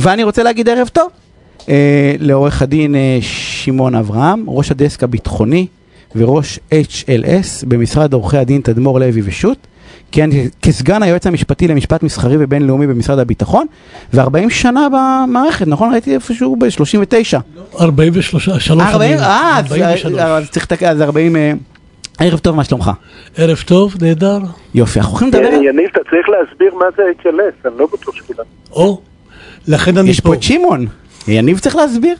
ואני רוצה להגיד ערב טוב אה, לעורך הדין אה, שמעון אברהם, ראש הדסק הביטחוני וראש HLS במשרד עורכי הדין תדמור לוי ושות'. כיהן כסגן היועץ המשפטי למשפט מסחרי ובינלאומי במשרד הביטחון, ו-40 שנה במערכת, נכון? ראיתי איפשהו ב-39. 43, שלוש שנים. 40, אה, אז- 43. אז צריך לתקן, אז 40... אה, ערב טוב, מה שלומך? ערב טוב, נהדר. יופי, אנחנו הולכים לדבר... על- יניב, אתה צריך להסביר מה זה HLS, אני לא בטוח שכולם. או, לכן אני יש פה את שמעון. יניב צריך להסביר.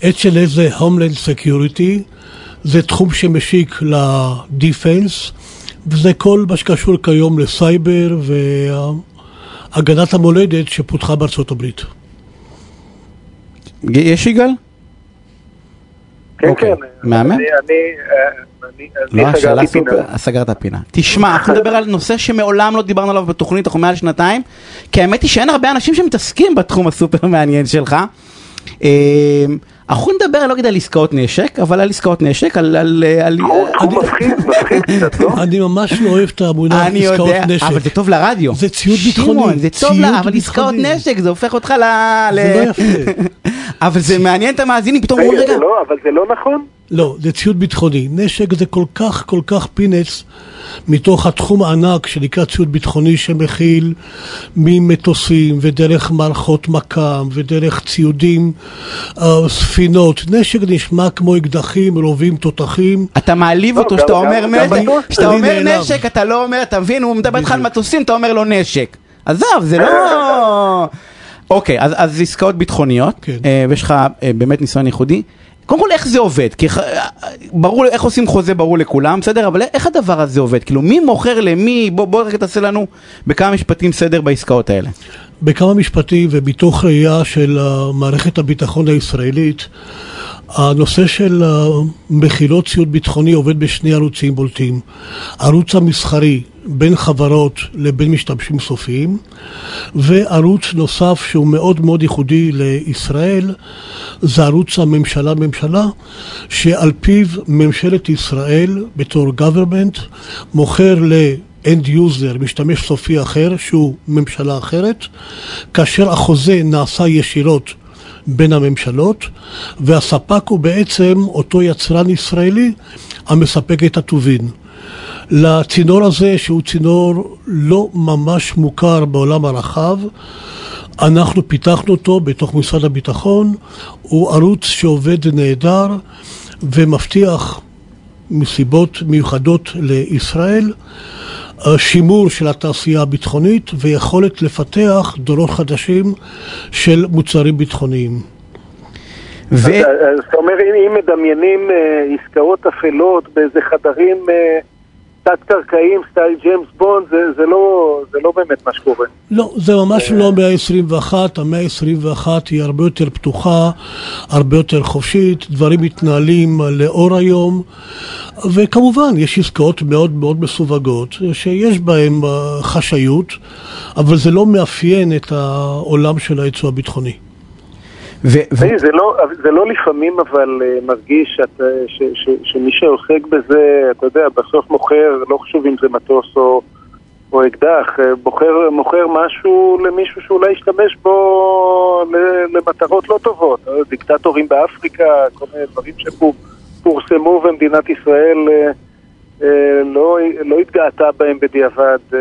HLS זה Homeland Security, זה תחום שמשיק לדיפנס, וזה כל מה שקשור כיום לסייבר והגנת המולדת שפותחה בארצות הברית. יש יגאל? כן, אוקיי. כן. מהמם. אני, אני, אה, אני, לא, אני השאלה סגרתי פינה. סופר, סגרת פינה. תשמע, אנחנו נדבר על נושא שמעולם לא דיברנו עליו בתוכנית, אנחנו מעל שנתיים, כי האמת היא שאין הרבה אנשים שמתעסקים בתחום הסופר מעניין שלך. אנחנו נדבר, לא יודע על עסקאות נשק, אבל על עסקאות נשק, על... על- על- תחום מפחיד, מפחיד קצת, לא? אני ממש לא אוהב את המונח אני עסקאות יודע, נשק. אבל זה טוב לרדיו. זה ציוד ביטחוני, זה טוב לה, אבל עסקאות. נשק, זה הופך אותך ל... ל- זה לא יפה. אבל זה מעניין את המאזינים, פתאום רגע, אומרים, רגע, זה לא, אבל זה לא נכון? לא, זה ציוד ביטחוני. נשק זה כל כך כל כך פינץ מתוך התחום הענק שנקרא ציוד ביטחוני שמכיל ממטוסים ודרך מערכות מכ"ם ודרך ציודים, אה, ספינות. נשק נשמע כמו אקדחים, רובים, תותחים. אתה מעליב לא, אותו גם- שאתה אומר גם נשק, כשאתה אומר. נשק אתה לא אומר, אתה מבין, הוא מדבר איתך על מטוסים, אתה אומר לו נשק. עזוב, זה לא... אוקיי, אז אז עסקאות ביטחוניות, כן. אה, ויש לך אה, באמת ניסיון ייחודי. קודם כל איך זה עובד, כי ברור איך עושים חוזה ברור לכולם, בסדר? אבל איך הדבר הזה עובד? כאילו מי מוכר למי? בוא בוא רק תעשה לנו בכמה משפטים סדר בעסקאות האלה. בכמה משפטים ומתוך ראייה של מערכת הביטחון הישראלית, הנושא של מכירות ציוד ביטחוני עובד בשני ערוצים בולטים. ערוץ המסחרי בין חברות לבין משתמשים סופיים, וערוץ נוסף שהוא מאוד מאוד ייחודי לישראל, זה ערוץ הממשלה-ממשלה, שעל פיו ממשלת ישראל בתור government מוכר ל... end user, משתמש סופי אחר, שהוא ממשלה אחרת, כאשר החוזה נעשה ישירות בין הממשלות, והספק הוא בעצם אותו יצרן ישראלי המספק את הטובין. לצינור הזה, שהוא צינור לא ממש מוכר בעולם הרחב, אנחנו פיתחנו אותו בתוך משרד הביטחון, הוא ערוץ שעובד נהדר ומבטיח מסיבות מיוחדות לישראל שימור של התעשייה הביטחונית ויכולת לפתח דורות חדשים של מוצרים ביטחוניים. ו- אז אז אתה אומר, אם מדמיינים אה, עסקאות אפלות באיזה חדרים אה, תת-קרקעיים, סטייל ג'יימס בונד, זה- זה לא- זה לא באמת מה שקורה. לא, זה ממש לא המאה ה-21, המאה ה-21 היא הרבה יותר פתוחה, הרבה יותר חופשית, דברים מתנהלים לאור היום, וכמובן יש עסקאות מאוד מאוד מסווגות, שיש בהן אה, חשאיות, אבל זה לא מאפיין את העולם של היצוא הביטחוני. ו- ו- זה לא, זה לא לפעמים אבל אה, מרגיש שאת, אה, ש, ש, שמי שעוסק בזה, אתה יודע, בסוף מוכר, לא חשוב אם זה מטוס או, או אקדח, אה, בוחר, מוכר משהו למישהו שאולי ישתמש בו למטרות לא טובות. אה, דיקטטורים באפריקה, כל מיני דברים שפורסמו ומדינת ישראל אה, אה, לא, לא התגאתה בהם בדיעבד. אה,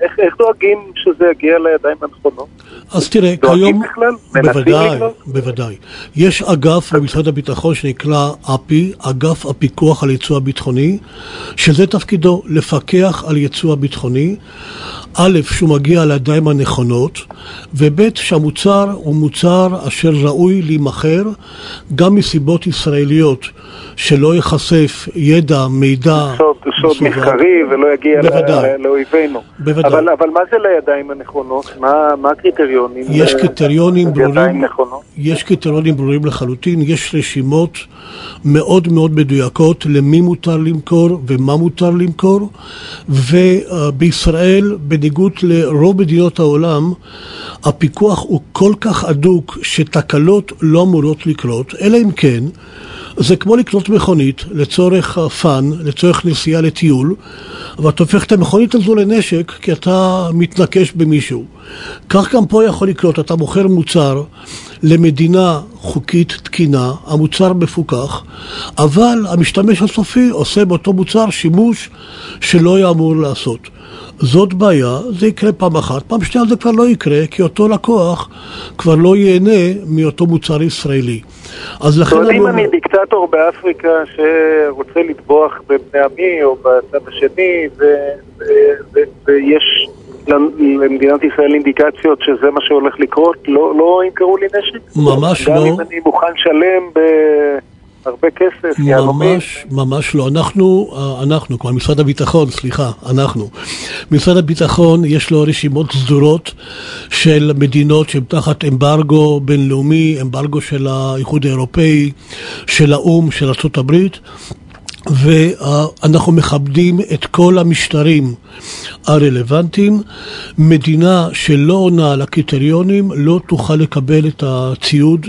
איך, איך דואגים שזה יגיע לידיים הנכונות? אז תראה, כיום, בכלל? בוודאי, לקנות? בוודאי. יש אגף במשרד הביטחון שנקרא אפ"י, אגף הפיקוח על ייצוא הביטחוני, שזה תפקידו לפקח על ייצוא הביטחוני. א', שהוא מגיע לידיים הנכונות, וב', שהמוצר הוא מוצר אשר ראוי להימכר גם מסיבות ישראליות, שלא ייחשף ידע, מידע סוד, סוד. מסחרי ולא יגיע לאויבינו. בוודאי. אבל, אבל מה זה לידיים הנכונות? מה, מה הקריטריונים? יש קריטריונים ברורים? יש קריטריונים ברורים לחלוטין, יש רשימות מאוד מאוד מדויקות למי מותר למכור ומה מותר למכור, ובישראל, בניגוד לרוב מדינות העולם, הפיקוח הוא כל כך הדוק שתקלות לא אמורות לקרות, אלא אם כן זה כמו לקנות מכונית לצורך fun, לצורך נסיעה לטיול, ואתה הופך את המכונית הזו לנשק כי אתה מתנקש במישהו. כך גם פה יכול לקרות, אתה מוכר מוצר למדינה חוקית תקינה, המוצר מפוקח, אבל המשתמש הסופי עושה באותו מוצר שימוש שלא היה אמור לעשות. זאת בעיה, זה יקרה פעם אחת, פעם שנייה זה כבר לא יקרה, כי אותו לקוח כבר לא ייהנה מאותו מוצר ישראלי. אז לכן... אבל אם אני דיקטטור באפריקה שרוצה לטבוח בבני עמי או בצד השני, ויש למדינת ישראל אינדיקציות שזה מה שהולך לקרות, לא, לא ימכרו לי נשק? ממש גם לא. גם אם אני מוכן לשלם ב... הרבה כסף, ממש, ממש לא. אנחנו, אה, אנחנו, כלומר משרד הביטחון, סליחה, אנחנו. משרד הביטחון יש לו רשימות סדורות של מדינות שהן תחת אמברגו בינלאומי, אמברגו של האיחוד האירופאי, של האו"ם, של ארה"ב. ואנחנו מכבדים את כל המשטרים הרלוונטיים. מדינה שלא עונה על הקריטריונים לא תוכל לקבל את הציוד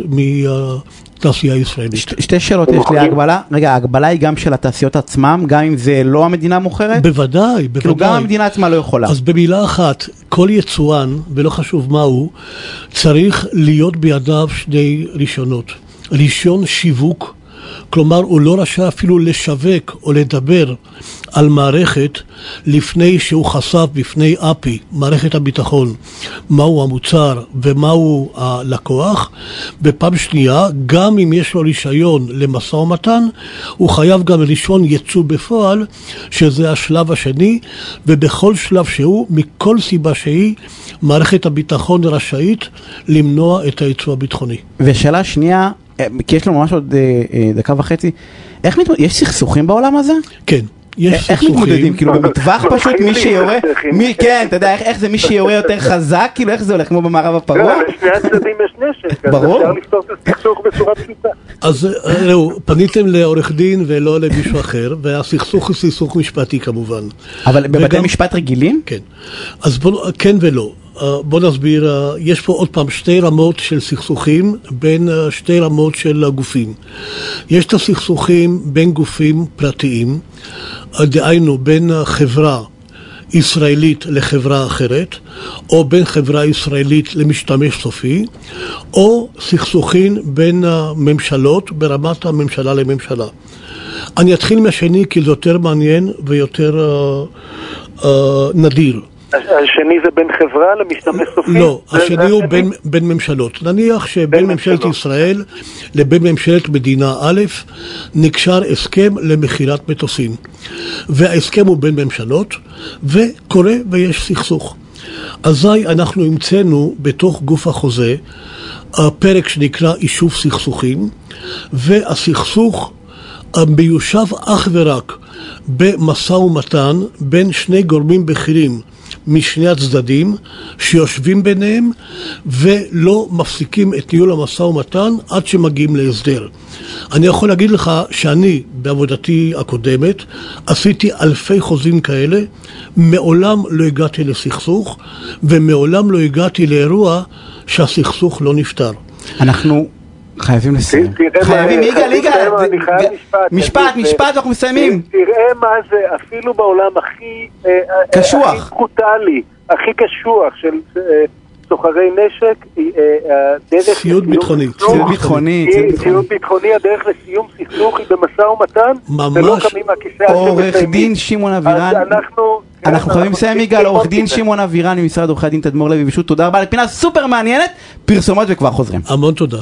מהתעשייה הישראלית. ש- שתי שאלות יש לי, ההגבלה, רגע, ההגבלה היא גם של התעשיות עצמם, גם אם זה לא המדינה מוכרת? בוודאי, בוודאי. כאילו גם המדינה עצמה לא יכולה. אז במילה אחת, כל יצואן, ולא חשוב מהו, צריך להיות בידיו שני רישיונות. רישיון שיווק. כלומר, הוא לא רשאי אפילו לשווק או לדבר על מערכת לפני שהוא חשף בפני אפי, מערכת הביטחון, מהו המוצר ומהו הלקוח. בפעם שנייה, גם אם יש לו רישיון למשא ומתן, הוא חייב גם רישיון ייצוא בפועל, שזה השלב השני, ובכל שלב שהוא, מכל סיבה שהיא, מערכת הביטחון רשאית למנוע את הייצוא הביטחוני. ושאלה שנייה, כי יש לנו ממש עוד אה, אה, דקה וחצי, איך מתמודדים, יש סכסוכים בעולם הזה? כן. יש איך סכסוכים. מתמודדים? כאילו במטווח פשוט מי שיורה. מי, כן, אתה יודע, איך- איך זה מי שיורה יותר חזק, כאילו איך זה הולך, כמו במערב הפרוע? לא, לשני הצדדים יש נשק, אז ברור. אפשר לפתור את הסכסוך בצורה פשוטה. אז אה, ראו, פניתם לעורך דין ולא למישהו אחר, והסכסוך הוא סכסוך משפטי כמובן. אבל בבתי משפט רגילים? כן. אז בואו, כן ולא. אה, בואו נסביר, אה, יש פה עוד פעם שתי רמות של סכסוכים בין אה, שתי רמות של הגופים. יש את הסכסוכים בין גופים פרטיים, דהיינו בין חברה ישראלית לחברה אחרת, או בין חברה ישראלית למשתמש סופי, או סכסוכים בין הממשלות ברמת הממשלה לממשלה. אני אתחיל מהשני כי זה יותר מעניין ויותר אה, אה, נדיר. השני זה בין חברה למשתמש סופי? לא, השני הוא בין, בין ממשלות. נניח שבין ממשלת. ישראל לבין ממשלת מדינה א' נקשר הסכם למכירת מטוסים. וההסכם הוא בין ממשלות, וקורה ויש סכסוך. אזי אנחנו המצאנו בתוך גוף החוזה פרק שנקרא יישוב סכסוכים, והסכסוך מיושב אך ורק במשא ומתן בין שני גורמים בכירים משני הצדדים שיושבים ביניהם ולא מפסיקים את ניהול המשא ומתן עד שמגיעים להסדר. אני יכול להגיד לך שאני בעבודתי הקודמת עשיתי אלפי חוזים כאלה, מעולם לא הגעתי לסכסוך ומעולם לא הגעתי לאירוע שהסכסוך לא נפתר. אנחנו חייבים לסיים. חייבים, יגאל, יגאל, משפט. משפט, ואנחנו מסיימים. תראה מה זה, אפילו בעולם הכי... אה, אה, קשוח. הכי ברוטלי, הכי קשוח של אה, סוחרי נשק, אה, אה, הדרך ציוד לסיום ביטחוני, ציוד ביטחוני, ציוד ביטחוני. ציוד ביטחוני, הדרך לסיום סכסוך היא במשא ומתן, ולא ממש. קמים מהכיסא עד עורך. דין שמעון אבירן, אז אנחנו... אנחנו חייבים לסיים יגאל, עורך דין. שמעון אבירן ממשרד עורכי הדין תדמור לוי ושות' תודה רבה לפינה סופר מעניינת, פרסומות וכבר חוזרים. המון תודה.